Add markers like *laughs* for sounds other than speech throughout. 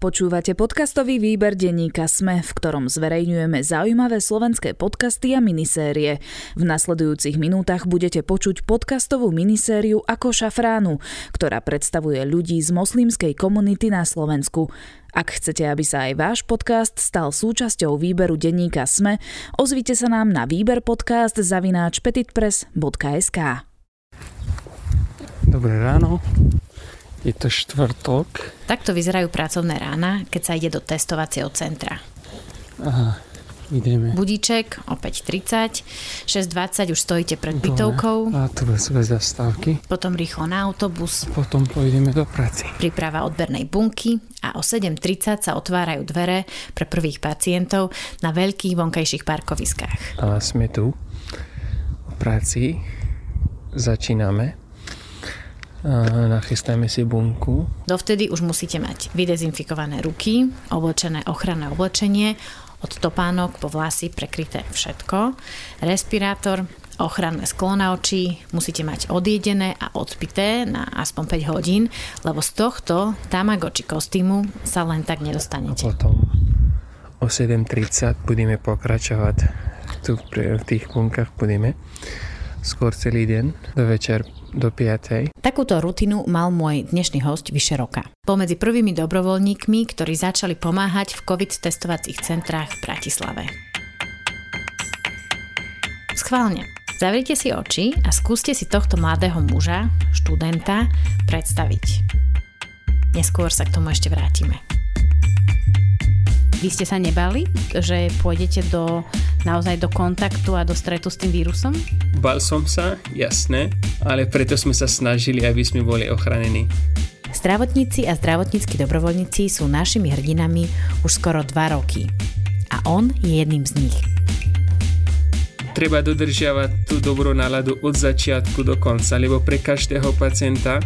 Počúvate podcastový výber denníka Sme, v ktorom zverejňujeme zaujímavé slovenské podcasty a minisérie. V nasledujúcich minútach budete počuť podcastovú minisériu Ako šafránu, ktorá predstavuje ľudí z moslimskej komunity na Slovensku. Ak chcete, aby sa aj váš podcast stal súčasťou výberu denníka Sme, ozvite sa nám na výberpodcast zavináč petitpress.sk Dobré ráno. Je to štvrtok. Takto vyzerajú pracovné rána, keď sa ide do testovacieho centra. Aha, ideme. Budíček o 5.30, 6.20 už stojíte pred bytovkou, A tu sú zastávky. potom rýchlo na autobus, Potom pôjdeme do práce. príprava odbernej bunky a o 7.30 sa otvárajú dvere pre prvých pacientov na veľkých vonkajších parkoviskách. A sme tu v práci. Začíname. A nachystajme si bunku. Dovtedy už musíte mať vydezinfikované ruky, oblečené ochranné oblečenie, od topánok po vlasy prekryté všetko, respirátor, ochranné sklo na oči, musíte mať odjedené a odpité na aspoň 5 hodín, lebo z tohto tamagoči kostýmu sa len tak A nedostanete. potom o 7.30 budeme pokračovať tu v tých bunkách budeme skôr celý deň do večer do 5. Takúto rutinu mal môj dnešný host vyše roka. Bol medzi prvými dobrovoľníkmi, ktorí začali pomáhať v COVID testovacích centrách v Bratislave. Schválne. Zavrite si oči a skúste si tohto mladého muža, študenta, predstaviť. Neskôr sa k tomu ešte vrátime. Vy ste sa nebali, že pôjdete do, naozaj do kontaktu a do stretu s tým vírusom? Bal som sa, jasné, ale preto sme sa snažili, aby sme boli ochránení. Zdravotníci a zdravotníckí dobrovoľníci sú našimi hrdinami už skoro dva roky. A on je jedným z nich. Treba dodržiavať tú dobrú náladu od začiatku do konca, lebo pre každého pacienta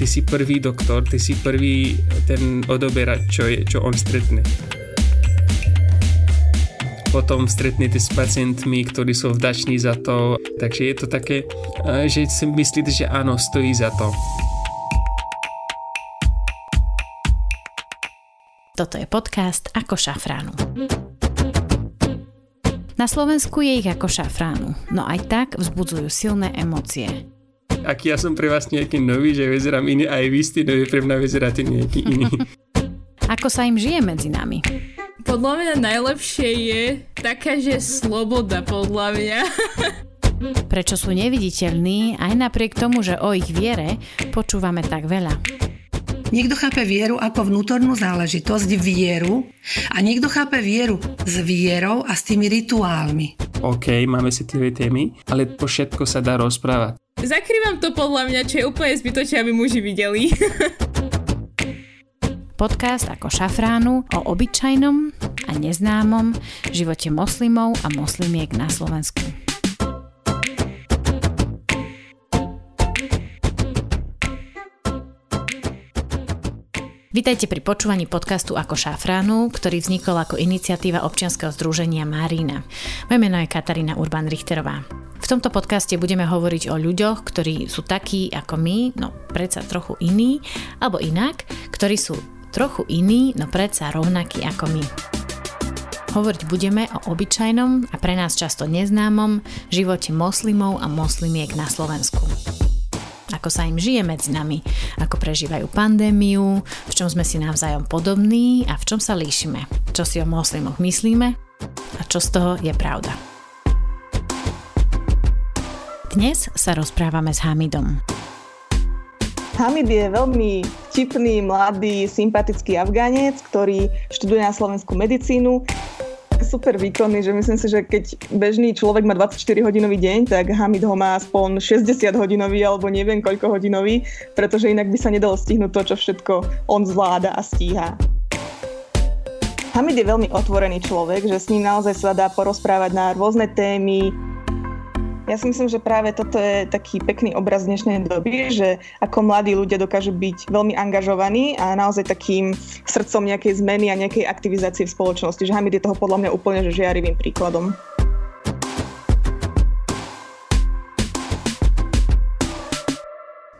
ty si prvý doktor, ty si prvý ten odoberač, čo, je, čo on stretne. Potom stretnete s pacientmi, ktorí sú vdační za to, takže je to také, eh, že si myslíte, že áno, stojí za to. Toto je podcast Ako šafránu. Na Slovensku je ich ako šafránu, no aj tak vzbudzujú silné emócie. Ak ja som pre vás nejaký nový, že vyzerám iný, aj vy ste nový, pre mňa vyzeráte nejaký iný. *laughs* Ako sa im žije medzi nami? Podľa mňa najlepšie je taká, že sloboda, podľa mňa. Prečo sú neviditeľní aj napriek tomu, že o ich viere počúvame tak veľa? Niekto chápe vieru ako vnútornú záležitosť, vieru, a niekto chápe vieru s vierou a s tými rituálmi. OK, máme citlivé témy, ale po všetko sa dá rozprávať. Zakrývam to podľa mňa, čo je úplne zbytočné, aby muži videli. *laughs* Podcast ako šafránu o obyčajnom a neznámom živote moslimov a moslimiek na Slovensku. Vítajte pri počúvaní podcastu Ako šafránu, ktorý vznikol ako iniciatíva občianskeho združenia Marína. Moje meno je Katarína Urban-Richterová. V tomto podcaste budeme hovoriť o ľuďoch, ktorí sú takí ako my, no predsa trochu iní, alebo inak, ktorí sú trochu iní, no predsa rovnakí ako my. Hovoriť budeme o obyčajnom a pre nás často neznámom živote moslimov a moslimiek na Slovensku ako sa im žije medzi nami, ako prežívajú pandémiu, v čom sme si navzájom podobní a v čom sa líšime, čo si o moslimoch myslíme a čo z toho je pravda. Dnes sa rozprávame s Hamidom. Hamid je veľmi vtipný, mladý, sympatický Afgánec, ktorý študuje na Slovensku medicínu. Super výkonný, že myslím si, že keď bežný človek má 24-hodinový deň, tak Hamid ho má aspoň 60-hodinový alebo neviem koľko hodinový, pretože inak by sa nedalo stihnúť to, čo všetko on zvláda a stíha. Hamid je veľmi otvorený človek, že s ním naozaj sa dá porozprávať na rôzne témy, ja si myslím, že práve toto je taký pekný obraz dnešnej doby, že ako mladí ľudia dokážu byť veľmi angažovaní a naozaj takým srdcom nejakej zmeny a nejakej aktivizácie v spoločnosti. Že Hamid je toho podľa mňa úplne že žiarivým príkladom.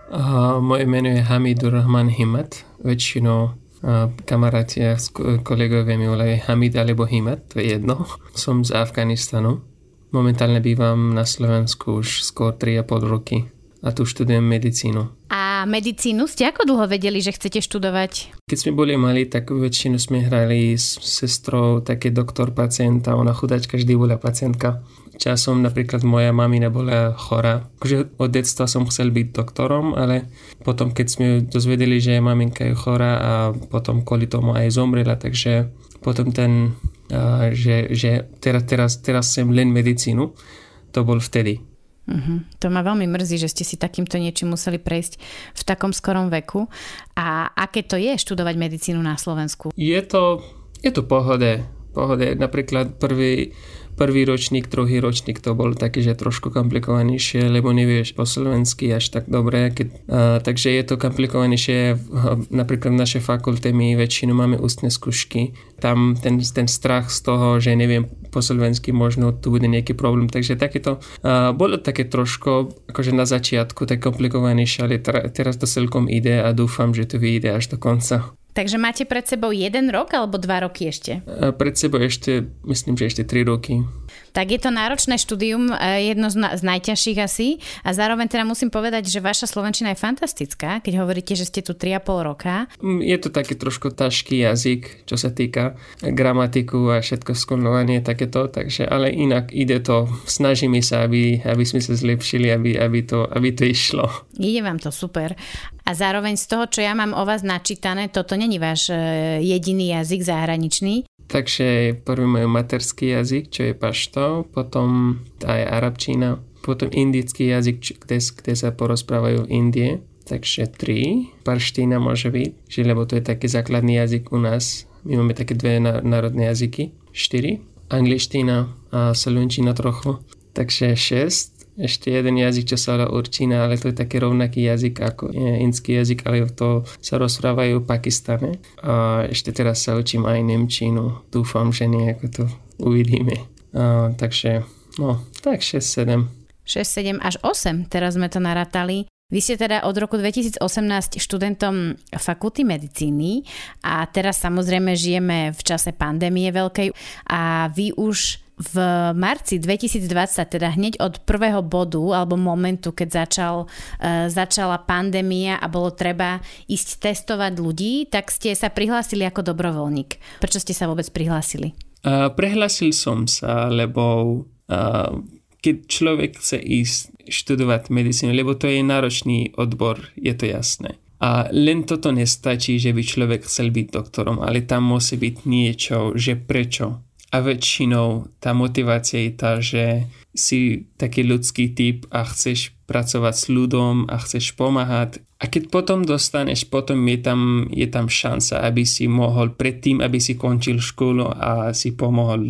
Uh, moje meno je Hamidur Rahman Himat. Väčšinou A kamaráti a kolegovia mi volajú Hamid alebo Himad, to je jedno. Som z Afganistanu. Momentálne bývam na Slovensku už skôr 3,5 roky a tu študujem medicínu. A medicínu ste ako dlho vedeli, že chcete študovať? Keď sme boli mali, tak väčšinu sme hrali s sestrou, také doktor pacienta, ona chudačka vždy bola pacientka. Časom napríklad moja mamina bola chorá. Akože od detstva som chcel byť doktorom, ale potom keď sme dozvedeli, že maminka je chorá a potom kvôli tomu aj zomrela, takže potom ten, že, že teraz, teraz, teraz sem len medicínu, to bol vtedy. Uh-huh. To ma veľmi mrzí, že ste si takýmto niečím museli prejsť v takom skorom veku. A aké to je študovať medicínu na Slovensku? Je to, je to pohode. pohode. Napríklad prvý, prvý ročník, druhý ročník to bol taký, že trošku komplikovanejšie, lebo nevieš po slovensky až tak dobre. Keď, uh, takže je to komplikovanejšie. Napríklad našej fakulte my väčšinu máme ústne skúšky. Tam ten, ten strach z toho, že neviem po slovensky, možno tu bude nejaký problém. Takže takéto, uh, bolo také trošku, akože na začiatku, tak komplikovanejšie, ale teraz to celkom ide a dúfam, že to vyjde až do konca. Takže máte pred sebou jeden rok alebo dva roky ešte? Pred sebou ešte, myslím, že ešte tri roky tak je to náročné štúdium, e, jedno z, najťažších asi. A zároveň teda musím povedať, že vaša slovenčina je fantastická, keď hovoríte, že ste tu 3,5 roka. Mm, je to taký trošku ťažký jazyk, čo sa týka gramatiku a všetko sklonovanie takéto, takže ale inak ide to, snažíme sa, aby, aby sme sa zlepšili, aby, aby, to, aby to išlo. Ide vám to super. A zároveň z toho, čo ja mám o vás načítané, toto není váš e, jediný jazyk zahraničný. Takže prvý môj materský jazyk, čo je pašto, potom aj arabčina, potom indický jazyk, kde, kde sa porozprávajú v Indie, takže tri. Parština môže byť, že, lebo to je taký základný jazyk u nás. My máme také dve národné jazyky. Štyri. Angličtina a slovenčina trochu. Takže šest ešte jeden jazyk, čo sa určina, ale to je taký rovnaký jazyk ako je inský jazyk, ale to sa rozprávajú v Pakistane. A ešte teraz sa učím aj Nemčinu. Dúfam, že nejako to uvidíme. Takže, no, tak 6-7. 6, 7 až 8, teraz sme to narátali. Vy ste teda od roku 2018 študentom fakulty medicíny a teraz samozrejme žijeme v čase pandémie veľkej a vy už v marci 2020, teda hneď od prvého bodu alebo momentu, keď začal, uh, začala pandémia a bolo treba ísť testovať ľudí, tak ste sa prihlásili ako dobrovoľník. Prečo ste sa vôbec prihlásili? Uh, prihlásil som sa, lebo uh, keď človek chce ísť študovať medicínu, lebo to je náročný odbor, je to jasné. A len toto nestačí, že by človek chcel byť doktorom, ale tam musí byť niečo, že prečo a väčšinou tá motivácia je tá, že si taký ľudský typ a chceš pracovať s ľudom a chceš pomáhať. A keď potom dostaneš, potom je tam, je tam šanca, aby si mohol predtým, aby si končil školu a si pomohol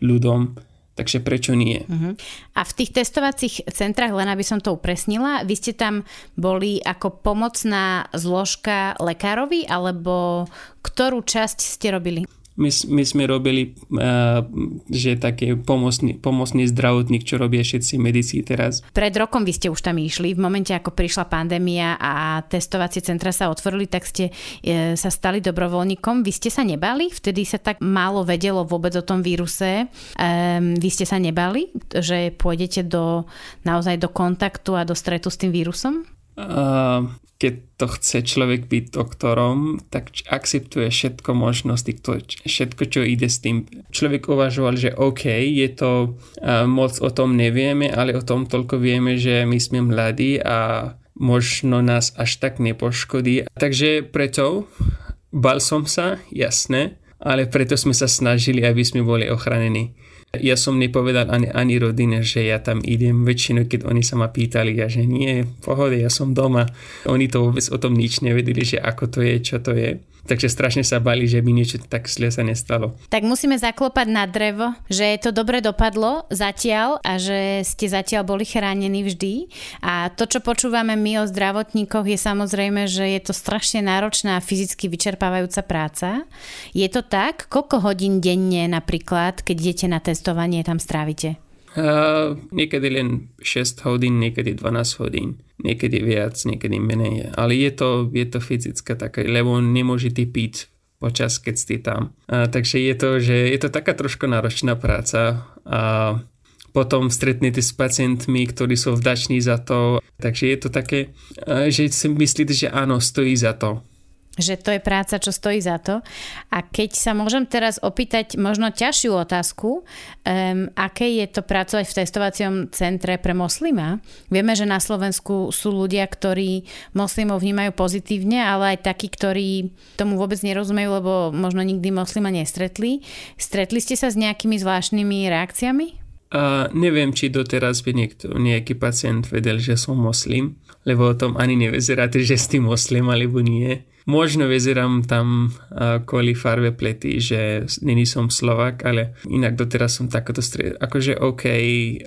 ľudom. Takže prečo nie? Uh-huh. A v tých testovacích centrách, len aby som to upresnila, vy ste tam boli ako pomocná zložka lekárovi, alebo ktorú časť ste robili? My, my sme robili, uh, že také pomocný, pomocný zdravotník, čo robia všetci medici teraz. Pred rokom vy ste už tam išli, v momente ako prišla pandémia a testovacie centra sa otvorili, tak ste uh, sa stali dobrovoľníkom. Vy ste sa nebali? Vtedy sa tak málo vedelo vôbec o tom víruse. Um, vy ste sa nebali, že pôjdete do, naozaj do kontaktu a do stretu s tým vírusom? Uh, keď to chce človek byť doktorom, tak akceptuje všetko možnosti, všetko, čo ide s tým. Človek uvažoval, že OK, je to, uh, moc o tom nevieme, ale o tom toľko vieme, že my sme mladí a možno nás až tak nepoškodí. Takže preto bal som sa, jasné, ale preto sme sa snažili, aby sme boli ochránení. Ja som nepovedal ani, ani rodine, že ja tam idem. Väčšinu, keď oni sa ma pýtali, ja že nie, pohode, ja som doma. Oni to vôbec o tom nič nevedeli, že ako to je, čo to je. Takže strašne sa bali, že by niečo tak zle sa nestalo. Tak musíme zaklopať na drevo, že to dobre dopadlo zatiaľ a že ste zatiaľ boli chránení vždy. A to, čo počúvame my o zdravotníkoch, je samozrejme, že je to strašne náročná a fyzicky vyčerpávajúca práca. Je to tak? Koľko hodín denne napríklad, keď idete na testovanie, tam strávite? Uh, niekedy len 6 hodín, niekedy 12 hodín, niekedy viac, niekedy menej. Ale je to, je to fyzické také, lebo nemôžete piť počas, keď ste tam. Uh, takže je to, že je to taká trošku náročná práca a potom stretnete s pacientmi, ktorí sú vdační za to. Takže je to také, uh, že si myslíte, že áno, stojí za to že to je práca, čo stojí za to. A keď sa môžem teraz opýtať možno ťažšiu otázku, um, aké je to pracovať v testovacom centre pre moslima? Vieme, že na Slovensku sú ľudia, ktorí moslimov vnímajú pozitívne, ale aj takí, ktorí tomu vôbec nerozumejú, lebo možno nikdy moslima nestretli. Stretli ste sa s nejakými zvláštnymi reakciami? A neviem, či doteraz by niekto, nejaký pacient vedel, že som moslim, lebo o tom ani nevyzeráte, že ste moslim alebo nie. Možno vyzerám tam kvôli farbe plety, že není som Slovak, ale inak doteraz som takoto stretol. Akože OK,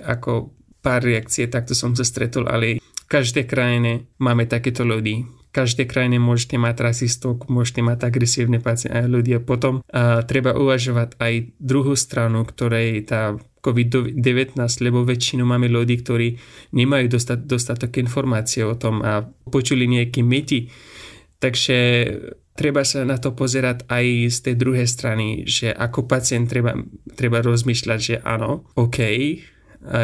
ako pár reakcie, takto som sa stretol, ale v každej krajine máme takéto ľudí. V každej krajine môžete mať rasistov, môžete mať agresívne ľudia. Potom uh, treba uvažovať aj druhú stranu, ktorej tá COVID-19, lebo väčšinu máme ľudí, ktorí nemajú dostat, dostatok informácie o tom a počuli nejaké mety Takže treba sa na to pozerať aj z tej druhej strany, že ako pacient treba, treba rozmýšľať, že áno, OK,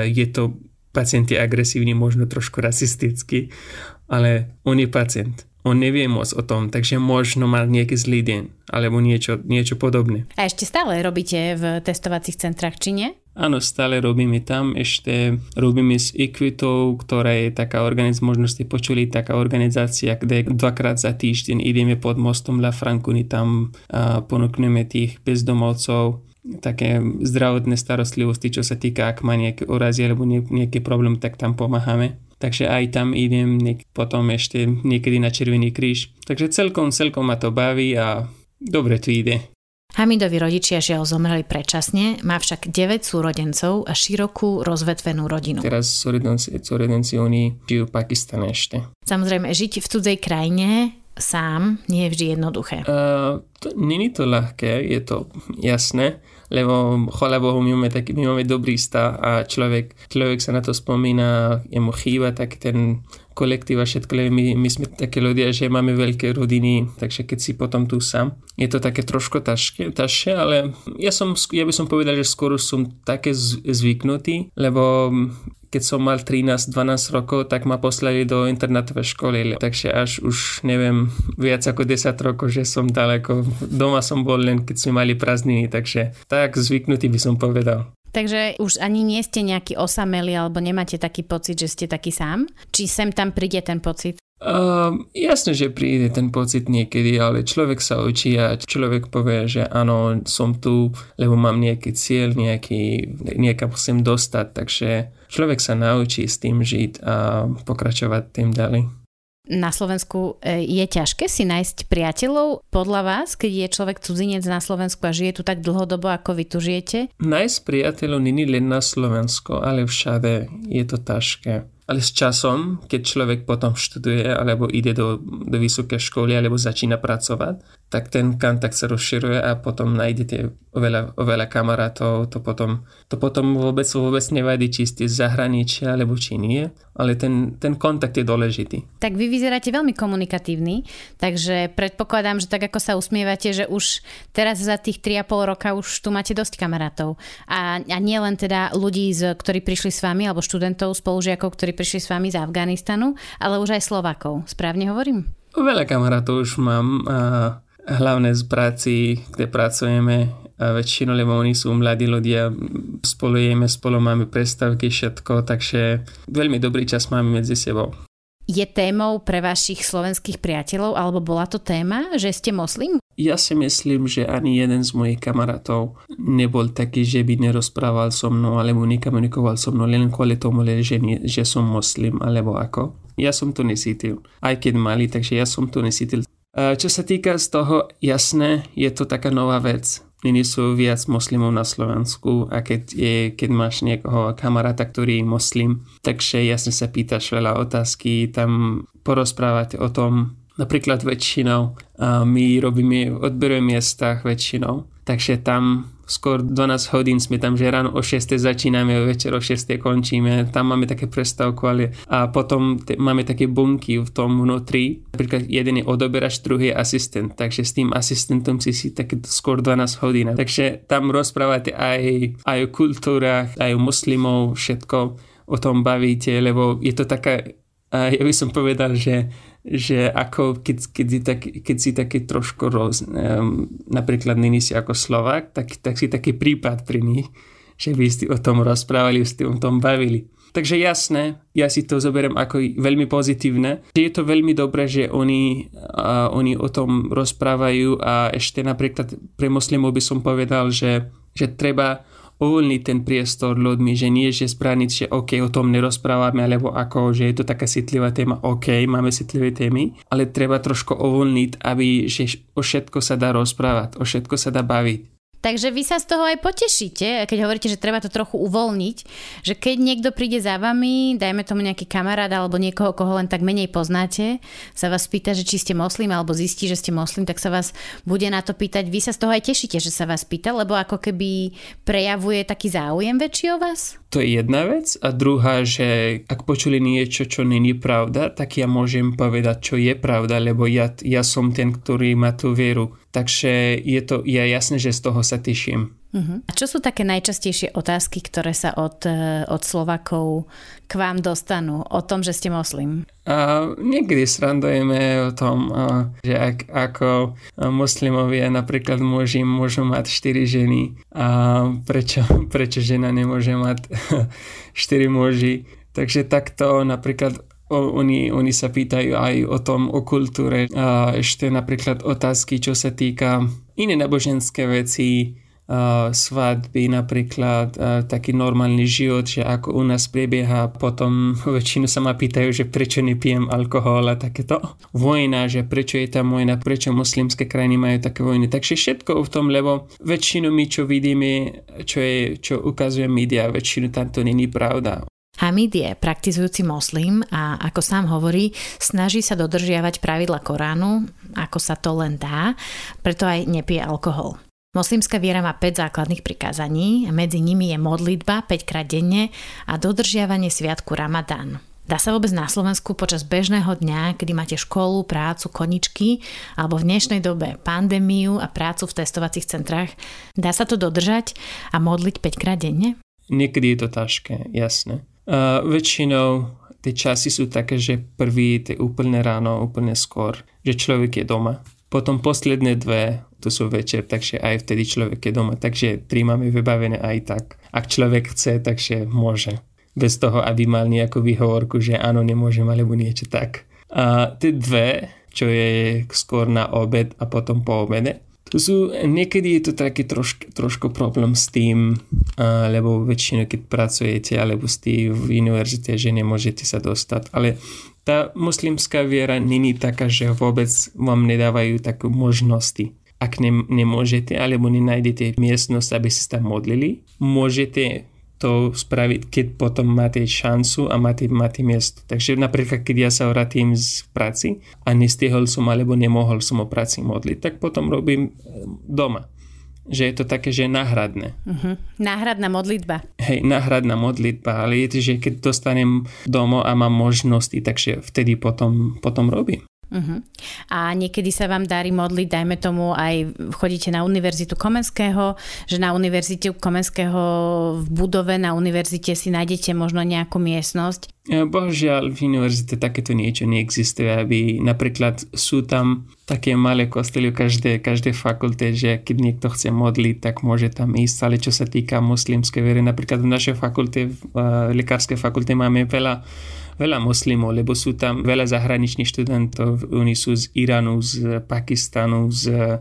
je to pacient je agresívny, možno trošku rasistický, ale on je pacient. On nevie moc o tom, takže možno má nejaký zlý deň, alebo niečo, niečo podobné. A ešte stále robíte v testovacích centrách, či nie? Áno, stále robíme tam, ešte robíme s Equitou, ktorá je taká organizácia, možno ste počuli, taká organizácia, kde dvakrát za týždeň ideme pod mostom La Francuni, tam a ponúkneme tých bezdomovcov, také zdravotné starostlivosti, čo sa týka, ak má nejaké urazy alebo nejaký problém, tak tam pomáhame. Takže aj tam idem, potom ešte niekedy na Červený kríž. Takže celkom, celkom ma to baví a dobre to ide. Hamidovi rodičia žiaľ zomreli predčasne, má však 9 súrodencov a širokú rozvetvenú rodinu. Teraz súrodenci, súrodenci oni žijú v Pakistane ešte. Samozrejme, žiť v cudzej krajine sám nie je vždy jednoduché. Uh, to, není to ľahké, je to jasné, lebo chvala Bohu, my máme, taký, my máme dobrý stav a človek, človek sa na to spomína, jemu chýba tak ten kolektív a všetko, my, my sme také ľudia, že máme veľké rodiny, takže keď si potom tu sám, je to také trošku ťažké, ťažšie, ale ja, som, ja by som povedal, že skoro som také zvyknutý, lebo keď som mal 13-12 rokov, tak ma poslali do internetovej školy, takže až už neviem, viac ako 10 rokov, že som daleko. Doma som bol len, keď sme mali prázdniny, takže tak zvyknutý by som povedal. Takže už ani nie ste nejaký osamelý alebo nemáte taký pocit, že ste taký sám? Či sem tam príde ten pocit? Uh, jasne, že príde ten pocit niekedy, ale človek sa učí a človek povie, že áno, som tu, lebo mám nejaký cieľ, nejaký, niekam musím dostať, takže človek sa naučí s tým žiť a pokračovať tým ďalej na Slovensku e, je ťažké si nájsť priateľov podľa vás, keď je človek cudzinec na Slovensku a žije tu tak dlhodobo, ako vy tu žijete? Nájsť priateľov není len na Slovensku, ale všade je to ťažké. Ale s časom, keď človek potom študuje alebo ide do, do vysokej školy alebo začína pracovať, tak ten kontakt sa rozširuje a potom nájdete oveľa, oveľa kamarátov. To potom, to potom vôbec, vôbec nevadí, či ste zahraničia alebo či nie, ale ten, ten kontakt je dôležitý. Tak vy vyzeráte veľmi komunikatívny, takže predpokladám, že tak ako sa usmievate, že už teraz za tých 3,5 roka už tu máte dosť kamarátov. A, a nie len teda ľudí, z, ktorí prišli s vami, alebo študentov, spolužiakov, ktorí prišli s vami z Afganistanu, ale už aj Slovakov. Správne hovorím? Veľa kamarátov už mám a hlavne z práci, kde pracujeme a väčšinu, lebo oni sú mladí ľudia, spolu jeme, spolu máme prestavky, všetko, takže veľmi dobrý čas máme medzi sebou. Je témou pre vašich slovenských priateľov, alebo bola to téma, že ste moslim? Ja si myslím, že ani jeden z mojich kamarátov nebol taký, že by nerozprával so mnou, alebo nekomunikoval so mnou len kvôli tomu, že, nie, že som moslim, alebo ako. Ja som to nesítil. Aj keď mali, takže ja som to nesítil. Čo sa týka z toho, jasné, je to taká nová vec. Není sú viac moslimov na Slovensku a keď, je, keď máš niekoho kamaráta, ktorý je moslim, takže jasne sa pýtaš veľa otázky, tam porozprávate o tom, napríklad väčšinou. A my robíme odberu miestach väčšinou, takže tam skôr 12 hodín sme tam, že ráno o 6 začíname, večer o 6 končíme, tam máme také prestávku, ale a potom te, máme také bunky v tom vnútri, napríklad jeden je odoberač, druhý je asistent, takže s tým asistentom si si také skôr 12 hodín. Takže tam rozprávate aj, aj o kultúrach, aj o muslimov, všetko o tom bavíte, lebo je to taká, ja by som povedal, že že ako keď, keď, si, tak, keď si taký trošku roz, um, napríklad není si ako Slovak, tak, tak si taký prípad pri nich, že by ste o tom rozprávali, ste o tom bavili. Takže jasné, ja si to zoberiem ako veľmi pozitívne. Je to veľmi dobré, že oni, uh, oni o tom rozprávajú a ešte napríklad pre moslimov by som povedal, že, že treba uvoľniť ten priestor ľuďmi, že nie, že zbraniť, že OK, o tom nerozprávame, alebo ako, že je to taká citlivá téma, OK, máme citlivé témy, ale treba trošku uvoľniť, aby že o všetko sa dá rozprávať, o všetko sa dá baviť. Takže vy sa z toho aj potešíte, keď hovoríte, že treba to trochu uvoľniť, že keď niekto príde za vami, dajme tomu nejaký kamarát alebo niekoho, koho len tak menej poznáte, sa vás pýta, že či ste moslim alebo zistí, že ste moslim, tak sa vás bude na to pýtať. Vy sa z toho aj tešíte, že sa vás pýta, lebo ako keby prejavuje taký záujem väčší o vás? To je jedna vec. A druhá, že ak počuli niečo, čo není pravda, tak ja môžem povedať, čo je pravda, lebo ja, ja som ten, ktorý má tú vieru Takže je to je jasné, že z toho sa teším. Uh-huh. A čo sú také najčastejšie otázky, ktoré sa od, e, od Slovakov k vám dostanú o tom, že ste moslim? A niekedy srandujeme o tom, že ak, ako moslimovia napríklad muži môžu mať 4 ženy a prečo, prečo žena nemôže mať *laughs* 4 muži. Takže takto napríklad O, oni, oni sa pýtajú aj o tom, o kultúre a ešte napríklad otázky, čo sa týka iné náboženské veci, uh, svadby napríklad, uh, taký normálny život, že ako u nás prebieha, potom väčšinu sa ma pýtajú, že prečo nepijem alkohol a takéto. Vojna, že prečo je tam vojna, prečo muslimské krajiny majú také vojny. Takže všetko v tom, lebo väčšinu my, čo vidíme, čo, je, čo ukazuje média, väčšinu tam to není pravda. Hamid je praktizujúci moslim a ako sám hovorí, snaží sa dodržiavať pravidla Koránu, ako sa to len dá, preto aj nepije alkohol. Moslimská viera má 5 základných prikázaní medzi nimi je modlitba 5 krát denne a dodržiavanie sviatku Ramadán. Dá sa vôbec na Slovensku počas bežného dňa, kedy máte školu, prácu, koničky alebo v dnešnej dobe pandémiu a prácu v testovacích centrách, dá sa to dodržať a modliť 5 krát denne? Niekedy je to ťažké, jasné. Uh, väčšinou tie časy sú také, že prvý je úplne ráno, úplne skôr, že človek je doma. Potom posledné dve, to sú večer, takže aj vtedy človek je doma. Takže tri máme vybavené aj tak. Ak človek chce, takže môže. Bez toho, aby mal nejakú výhovorku, že áno, nemôžem, alebo niečo tak. A tie dve, čo je skôr na obed a potom po obede, to sú, niekedy je to taký trošk, trošku problém s tým, uh, lebo väčšinou keď pracujete alebo ste v univerzite, že nemôžete sa dostať, ale tá muslimská viera není taká, že vôbec vám nedávajú takú možnosti. Ak ne, nemôžete alebo nenájdete miestnosť, aby ste tam modlili, môžete to spraviť, keď potom máte šancu a máte, máte miesto. Takže napríklad, keď ja sa vrátim z práci a nestihol som alebo nemohol som o práci modliť, tak potom robím eh, doma. Že je to také, že náhradné. Uh-huh. Náhradná modlitba. Hej, náhradná modlitba, ale je to, že keď dostanem domov a mám možnosti, takže vtedy potom, potom robím. Uh-huh. A niekedy sa vám darí modliť, dajme tomu aj chodíte na Univerzitu Komenského, že na Univerzite Komenského v budove na univerzite si nájdete možno nejakú miestnosť. Bohužiaľ v univerzite takéto niečo neexistuje, aby napríklad sú tam také malé kostely v každej, každej fakulte, že keď niekto chce modliť, tak môže tam ísť, ale čo sa týka muslimskej viery, napríklad v našej fakulte, v lekárskej fakulte máme veľa veľa moslimov, lebo sú tam veľa zahraničných študentov, oni sú z Iránu, z Pakistanu, z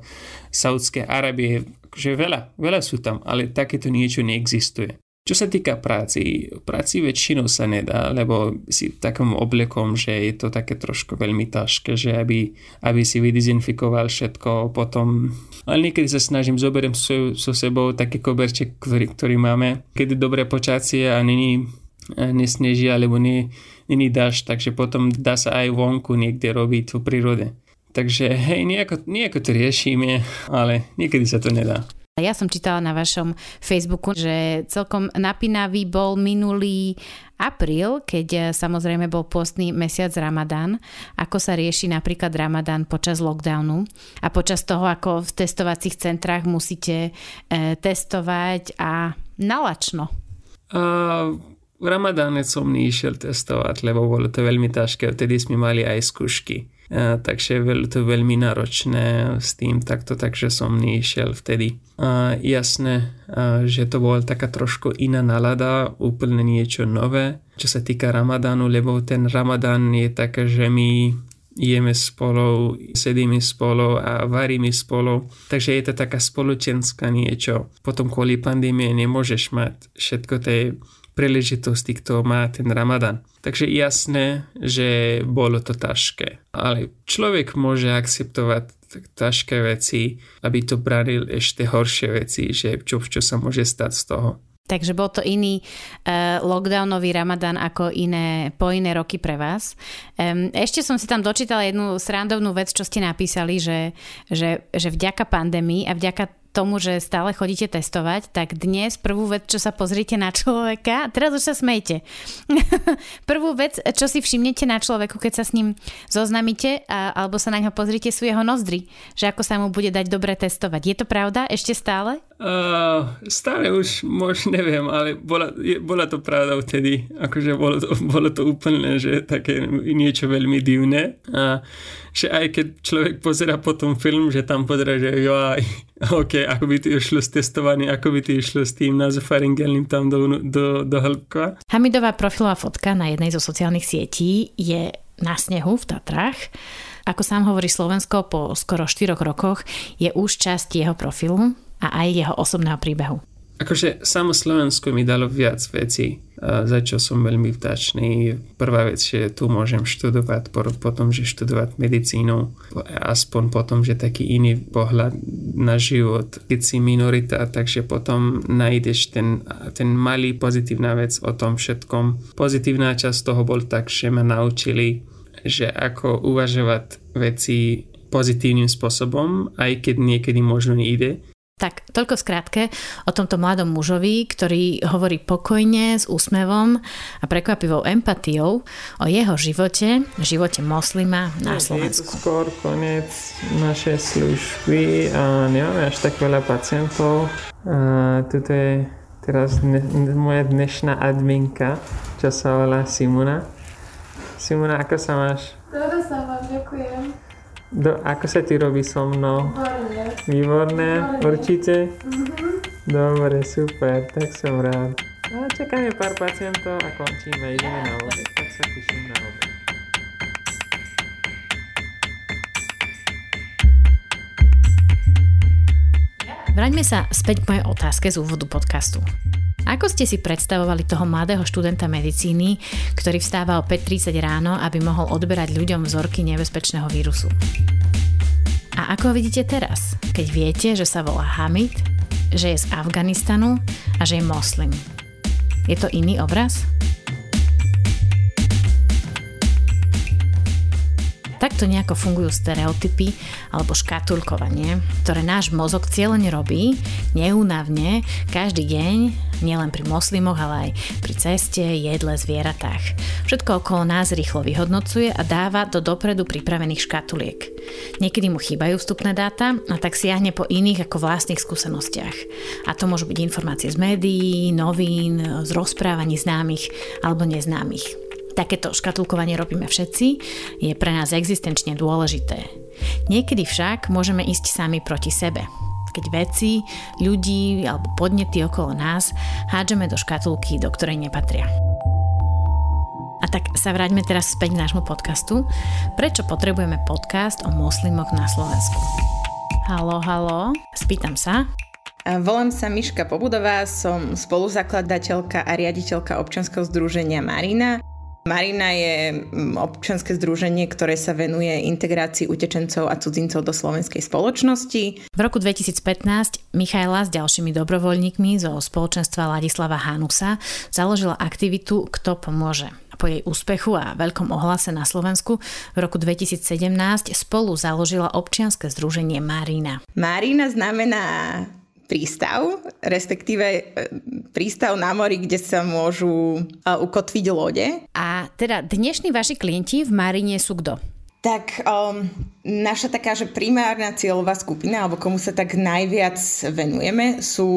Saudskej Arábie, že veľa, veľa sú tam, ale takéto niečo neexistuje. Čo sa týka práci, práci väčšinou sa nedá, lebo si takým oblekom, že je to také trošku veľmi ťažké, že aby, aby si vydezinfikoval všetko potom. Ale niekedy sa snažím, zoberiem so, so sebou taký koberček, ktorý, ktorý máme. Keď je dobré počasie a není, nesneží alebo nie, není dáš, takže potom dá sa aj vonku niekde robiť v prírode. Takže hej, nejako, nejako to riešime, ale niekedy sa to nedá. Ja som čítala na vašom Facebooku, že celkom napínavý bol minulý apríl, keď eh, samozrejme bol postný mesiac Ramadán, ako sa rieši napríklad Ramadán počas lockdownu a počas toho, ako v testovacích centrách musíte e, testovať a nalačno. Uh, v Ramadáne som nešiel testovať, lebo bolo to veľmi ťažké, vtedy sme mali aj skúšky takže je to veľmi náročné s tým takto, takže som nešiel vtedy. A jasné, že to bola taká trošku iná nalada, úplne niečo nové, čo sa týka Ramadánu, lebo ten Ramadán je také, že my jeme spolu, sedíme spolu a varíme spolu. Takže je to taká spoločenská niečo. Potom kvôli pandémie nemôžeš mať všetko tie príležitosti, kto má ten Ramadan. Takže jasné, že bolo to ťažké. Ale človek môže akceptovať ťažké veci, aby to branil ešte horšie veci, že čo, čo sa môže stať z toho. Takže bol to iný uh, lockdownový ramadán ako iné, po iné roky pre vás. Um, ešte som si tam dočítala jednu srandovnú vec, čo ste napísali, že, že, že vďaka pandémii a vďaka tomu, že stále chodíte testovať, tak dnes prvú vec, čo sa pozrite na človeka, teraz už sa smejte. *laughs* prvú vec, čo si všimnete na človeku, keď sa s ním zoznamíte a, alebo sa na ňo pozrite, sú jeho nozdry, že ako sa mu bude dať dobre testovať. Je to pravda ešte stále? Uh, stále už možno neviem, ale bola, bola to pravda vtedy. Akože bolo to, bolo to úplne, že také niečo veľmi divné. A že aj keď človek pozera potom film, že tam pozera, že jo, aj, *laughs* ok, ako by to išlo s testovaním, ako by to išlo s tým nazofaringelným tam do, do, do hĺbka. Hamidová profilová fotka na jednej zo sociálnych sietí je na snehu v Tatrách. Ako sám hovorí Slovensko, po skoro 4 rokoch je už časť jeho profilu a aj jeho osobného príbehu. Akože samo Slovensko mi dalo viac vecí, za čo som veľmi vďačný. Prvá vec, že tu môžem študovať, potom, že študovať medicínu, aspoň potom, že taký iný pohľad na život. Keď si minorita, takže potom nájdeš ten, ten malý pozitívna vec o tom všetkom. Pozitívna časť toho bol tak, že ma naučili, že ako uvažovať veci pozitívnym spôsobom, aj keď niekedy možno nejde tak, toľko skrátke o tomto mladom mužovi, ktorý hovorí pokojne, s úsmevom a prekvapivou empatiou o jeho živote, živote moslima na Slovensku. Je skôr koniec našej služby a nemáme až tak veľa pacientov. A tuto je teraz dne, moja dnešná adminka, čo sa volá Simona. Simona, ako sa máš? Dobre sa mám, ďakujem. Do, ako sa ti robí so mnou? Výborné. Výborné? Určite? Mm-hmm. Dobre, super, tak som rád. A čakáme pár pacientov a končíme, ideme na obed. Tak sa teším na obed. Vráťme sa späť k mojej otázke z úvodu podcastu. Ako ste si predstavovali toho mladého študenta medicíny, ktorý vstáva o 5.30 ráno, aby mohol odberať ľuďom vzorky nebezpečného vírusu? A ako ho vidíte teraz, keď viete, že sa volá Hamid, že je z Afganistanu a že je moslim? Je to iný obraz? Takto nejako fungujú stereotypy alebo škatulkovanie, ktoré náš mozog cieľene robí, neúnavne, každý deň, nielen pri moslimoch, ale aj pri ceste, jedle, zvieratách. Všetko okolo nás rýchlo vyhodnocuje a dáva do dopredu pripravených škatuliek. Niekedy mu chýbajú vstupné dáta a tak siahne po iných ako vlastných skúsenostiach. A to môžu byť informácie z médií, novín, z rozprávaní známych alebo neznámych. Takéto škatulkovanie robíme všetci, je pre nás existenčne dôležité. Niekedy však môžeme ísť sami proti sebe, keď veci, ľudí alebo podnety okolo nás hádžeme do škatulky, do ktorej nepatria. A tak sa vráťme teraz späť k nášmu podcastu. Prečo potrebujeme podcast o moslimoch na Slovensku? Halo, halo, spýtam sa. Volám sa Miška Pobudová, som spoluzakladateľka a riaditeľka občanského združenia Marina Marina je mm, občanské združenie, ktoré sa venuje integrácii utečencov a cudzincov do slovenskej spoločnosti. V roku 2015 Michaela s ďalšími dobrovoľníkmi zo spoločenstva Ladislava Hanusa založila aktivitu Kto pomôže. Po jej úspechu a veľkom ohlase na Slovensku v roku 2017 spolu založila občianske združenie Marina. Marina znamená prístav, respektíve e, prístav na mori, kde sa môžu ukotviť lode. A teda dnešní vaši klienti v Marine sú kto? Tak um, naša taká, že primárna cieľová skupina, alebo komu sa tak najviac venujeme, sú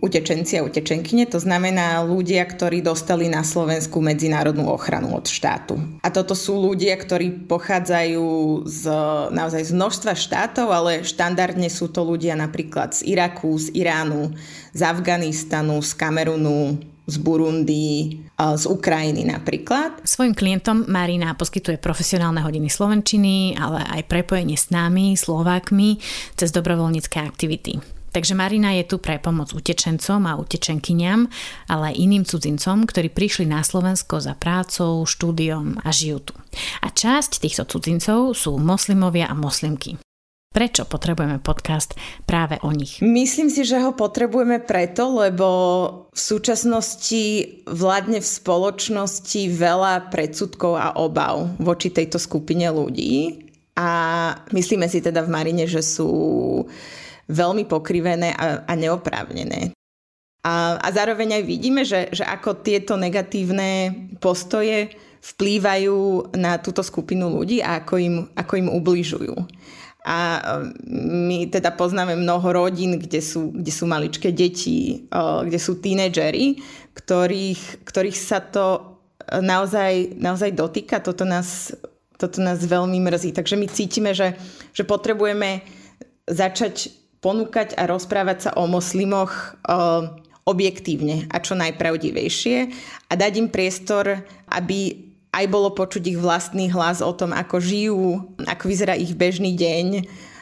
utečenci a utečenkyne. To znamená ľudia, ktorí dostali na Slovensku medzinárodnú ochranu od štátu. A toto sú ľudia, ktorí pochádzajú z, naozaj z množstva štátov, ale štandardne sú to ľudia napríklad z Iraku, z Iránu, z Afganistanu, z Kamerunu, z Burundi, z Ukrajiny napríklad. Svojim klientom Marina poskytuje profesionálne hodiny slovenčiny, ale aj prepojenie s nami, Slovákmi, cez dobrovoľnícke aktivity. Takže Marina je tu pre pomoc utečencom a utečenkyňam, ale aj iným cudzincom, ktorí prišli na Slovensko za prácou, štúdiom a žijú tu. A časť týchto cudzincov sú moslimovia a moslimky. Prečo potrebujeme podcast práve o nich? Myslím si, že ho potrebujeme preto, lebo v súčasnosti vládne v spoločnosti veľa predsudkov a obav voči tejto skupine ľudí. A myslíme si teda v Marine, že sú veľmi pokrivené a, a neoprávnené. A, a zároveň aj vidíme, že, že ako tieto negatívne postoje vplývajú na túto skupinu ľudí a ako im, ako im ubližujú. A um, my teda poznáme mnoho rodín, kde sú, kde sú maličké deti, kde sú tínedžery, ktorých, ktorých sa to naozaj, naozaj dotýka. Toto nás, toto nás veľmi mrzí. Takže my cítime, že, že potrebujeme začať ponúkať a rozprávať sa o moslimoch objektívne a čo najpravdivejšie a dať im priestor, aby aj bolo počuť ich vlastný hlas o tom, ako žijú, ako vyzerá ich bežný deň,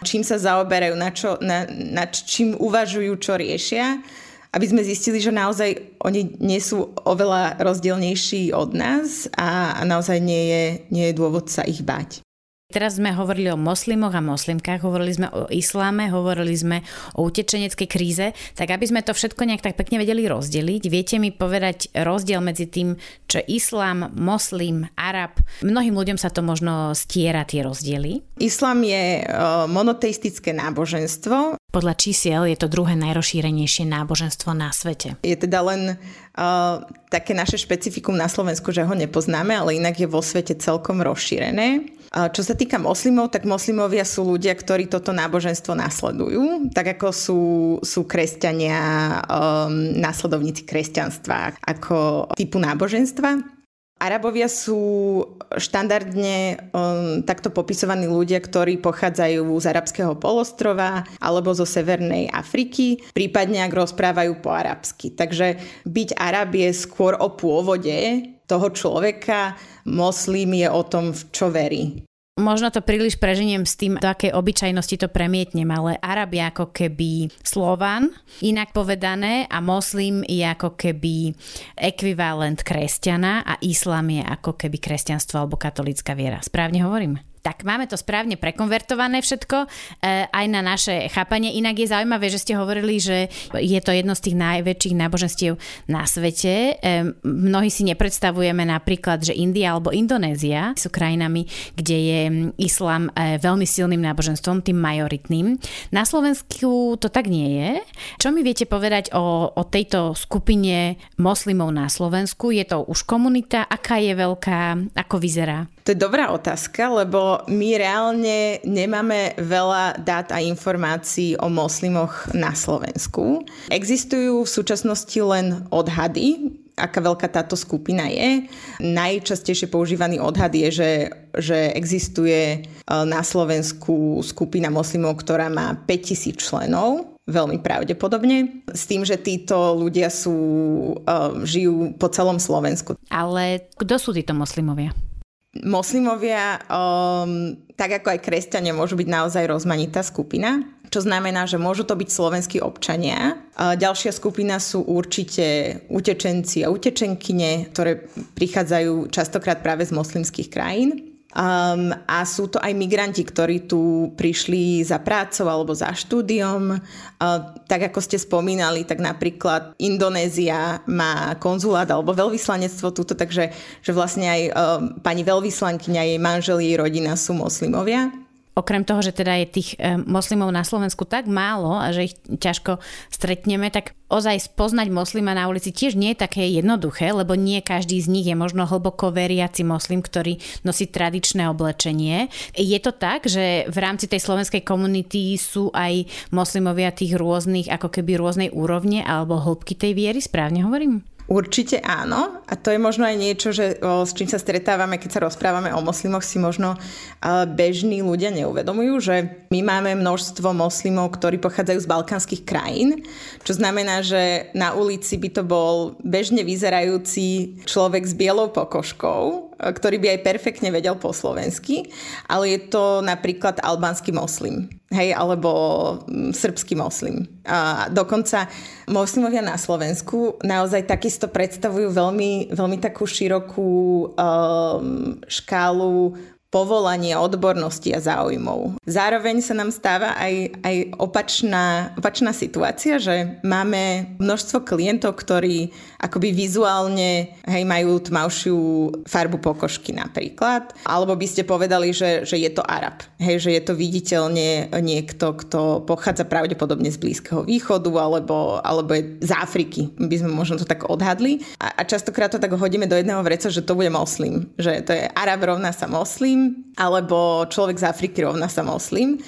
čím sa zaoberajú, na, čo, na, na čím uvažujú, čo riešia, aby sme zistili, že naozaj oni nie sú oveľa rozdielnejší od nás a, a naozaj nie je, nie je dôvod sa ich bať. Teraz sme hovorili o moslimoch a moslimkách, hovorili sme o isláme, hovorili sme o utečeneckej kríze, tak aby sme to všetko nejak tak pekne vedeli rozdeliť, viete mi povedať rozdiel medzi tým, čo islám, moslim, arab. Mnohým ľuďom sa to možno stiera tie rozdiely. Islám je monoteistické náboženstvo. Podľa čísiel je to druhé najrozšírenejšie náboženstvo na svete. Je teda len uh, také naše špecifikum na Slovensku, že ho nepoznáme, ale inak je vo svete celkom rozšírené. Čo sa týka moslimov, tak moslimovia sú ľudia, ktorí toto náboženstvo nasledujú, tak ako sú, sú kresťania, um, následovníci kresťanstva ako typu náboženstva. Arabovia sú štandardne um, takto popisovaní ľudia, ktorí pochádzajú z arabského polostrova alebo zo Severnej Afriky, prípadne ak rozprávajú po arabsky. Takže byť Arab je skôr o pôvode toho človeka, moslim je o tom, v čo verí. Možno to príliš preženiem s tým, do akej obyčajnosti to premietnem, ale Arab je ako keby Slovan, inak povedané, a moslim je ako keby ekvivalent kresťana a islám je ako keby kresťanstvo alebo katolická viera. Správne hovorím? Tak máme to správne prekonvertované všetko e, aj na naše chápanie. Inak je zaujímavé, že ste hovorili, že je to jedno z tých najväčších náboženstiev na svete. E, mnohí si nepredstavujeme napríklad, že India alebo Indonézia sú krajinami, kde je islám e, veľmi silným náboženstvom, tým majoritným. Na Slovensku to tak nie je. Čo mi viete povedať o, o tejto skupine moslimov na Slovensku? Je to už komunita? Aká je veľká? Ako vyzerá? To je dobrá otázka, lebo my reálne nemáme veľa dát a informácií o moslimoch na Slovensku. Existujú v súčasnosti len odhady, aká veľká táto skupina je. Najčastejšie používaný odhad je, že, že existuje e, na Slovensku skupina moslimov, ktorá má 5000 členov veľmi pravdepodobne, s tým, že títo ľudia sú, e, žijú po celom Slovensku. Ale kto sú títo moslimovia? Moslimovia, um, tak ako aj kresťania, môžu byť naozaj rozmanitá skupina, čo znamená, že môžu to byť slovenskí občania. Ďalšia skupina sú určite utečenci a utečenkyne, ktoré prichádzajú častokrát práve z moslimských krajín. Um, a sú to aj migranti, ktorí tu prišli za prácou alebo za štúdiom. Uh, tak ako ste spomínali, tak napríklad Indonézia má konzulát alebo veľvyslanectvo túto, takže že vlastne aj uh, pani veľvyslankyňa, jej manžel, jej rodina sú moslimovia. Okrem toho, že teda je tých e, moslimov na Slovensku tak málo a že ich ťažko stretneme, tak ozaj spoznať moslima na ulici tiež nie je také jednoduché, lebo nie každý z nich je možno hlboko veriaci moslim, ktorý nosí tradičné oblečenie. Je to tak, že v rámci tej slovenskej komunity sú aj moslimovia tých rôznych, ako keby rôznej úrovne alebo hĺbky tej viery, správne hovorím? Určite áno. A to je možno aj niečo, že, o, s čím sa stretávame, keď sa rozprávame o moslimoch, si možno ale bežní ľudia neuvedomujú, že my máme množstvo moslimov, ktorí pochádzajú z balkánskych krajín, čo znamená, že na ulici by to bol bežne vyzerajúci človek s bielou pokožkou, ktorý by aj perfektne vedel po slovensky, ale je to napríklad albánsky moslim, hej, alebo mm, srbský moslim. A dokonca moslimovia na Slovensku naozaj takisto predstavujú veľmi, veľmi takú širokú um, škálu povolanie, odbornosti a záujmov. Zároveň sa nám stáva aj, aj opačná, opačná situácia, že máme množstvo klientov, ktorí akoby vizuálne hej, majú tmavšiu farbu pokožky napríklad, alebo by ste povedali, že, že je to Arab, hej, že je to viditeľne niekto, kto pochádza pravdepodobne z Blízkeho východu alebo, alebo je z Afriky, by sme možno to tak odhadli. A, a častokrát to tak hodíme do jedného vreca, že to bude moslim, že to je Arab rovná sa moslim, moslim, alebo človek z Afriky rovná sa moslim.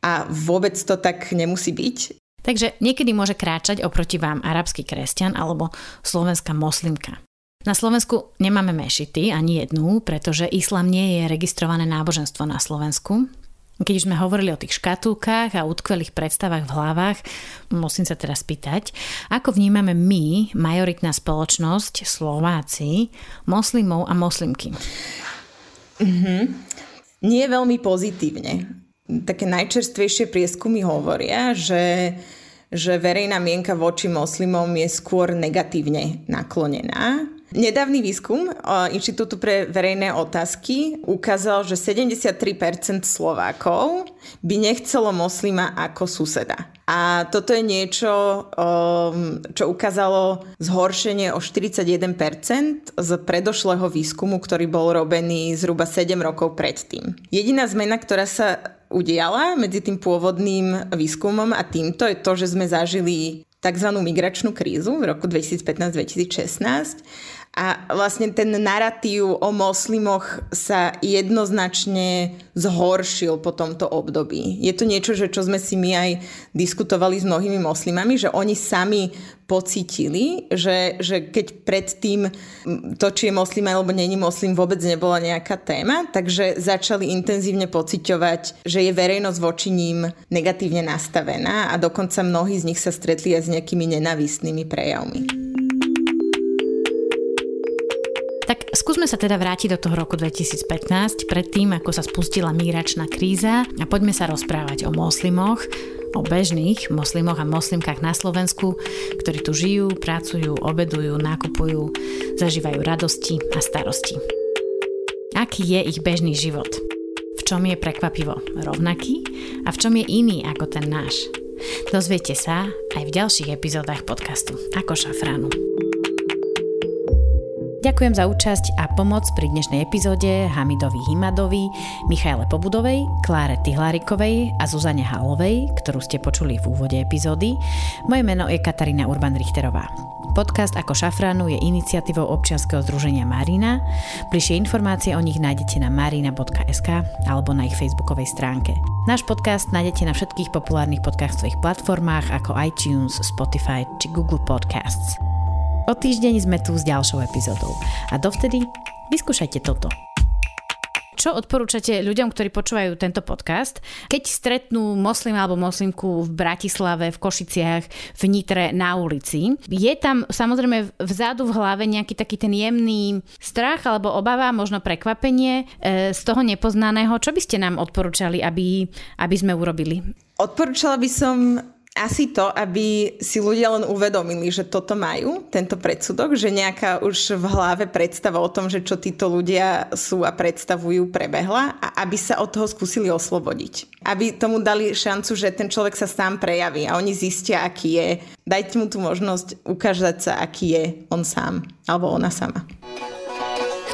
A vôbec to tak nemusí byť. Takže niekedy môže kráčať oproti vám arabský kresťan alebo slovenská moslimka. Na Slovensku nemáme mešity, ani jednu, pretože islam nie je registrované náboženstvo na Slovensku. Keď už sme hovorili o tých škatulkách a utkvelých predstavách v hlavách, musím sa teraz pýtať, ako vnímame my, majoritná spoločnosť, Slováci, moslimov a moslimky? Mm-hmm. Nie veľmi pozitívne. Také najčerstvejšie prieskumy hovoria, že, že verejná mienka voči moslimom je skôr negatívne naklonená. Nedávny výskum Inštitútu pre verejné otázky ukázal, že 73% Slovákov by nechcelo moslima ako suseda. A toto je niečo, čo ukázalo zhoršenie o 41% z predošlého výskumu, ktorý bol robený zhruba 7 rokov predtým. Jediná zmena, ktorá sa udiala medzi tým pôvodným výskumom a týmto je to, že sme zažili tzv. migračnú krízu v roku 2015-2016 a vlastne ten narratív o moslimoch sa jednoznačne zhoršil po tomto období. Je to niečo, že čo sme si my aj diskutovali s mnohými moslimami, že oni sami pocítili, že, že keď predtým to, či je moslim alebo není moslim, vôbec nebola nejaká téma, takže začali intenzívne pociťovať, že je verejnosť voči ním negatívne nastavená a dokonca mnohí z nich sa stretli aj s nejakými nenavistnými prejavmi. Tak skúsme sa teda vrátiť do toho roku 2015, predtým, ako sa spustila migračná kríza a poďme sa rozprávať o moslimoch, o bežných moslimoch a moslimkách na Slovensku, ktorí tu žijú, pracujú, obedujú, nakupujú, zažívajú radosti a starosti. Aký je ich bežný život? V čom je prekvapivo rovnaký a v čom je iný ako ten náš? Dozviete sa aj v ďalších epizódach podcastu Ako šafránu. Ďakujem za účasť a pomoc pri dnešnej epizóde Hamidovi Himadovi, Michaele Pobudovej, Kláre Tihlarikovej a Zuzane Halovej, ktorú ste počuli v úvode epizódy. Moje meno je Katarína Urban-Richterová. Podcast Ako šafránu je iniciatívou občianskeho združenia Marina. Bližšie informácie o nich nájdete na marina.sk alebo na ich facebookovej stránke. Náš podcast nájdete na všetkých populárnych podcastových platformách ako iTunes, Spotify či Google Podcasts. O týždeň sme tu s ďalšou epizódou. A dovtedy vyskúšajte toto. Čo odporúčate ľuďom, ktorí počúvajú tento podcast, keď stretnú moslim alebo moslimku v Bratislave, v Košiciach, v Nitre na ulici? Je tam samozrejme vzadu v hlave nejaký taký ten jemný strach alebo obava, možno prekvapenie e, z toho nepoznaného? Čo by ste nám odporúčali, aby, aby sme urobili? Odporúčala by som asi to, aby si ľudia len uvedomili, že toto majú, tento predsudok, že nejaká už v hlave predstava o tom, že čo títo ľudia sú a predstavujú, prebehla a aby sa od toho skúsili oslobodiť. Aby tomu dali šancu, že ten človek sa sám prejaví a oni zistia, aký je. Dajte mu tú možnosť ukázať sa, aký je on sám alebo ona sama.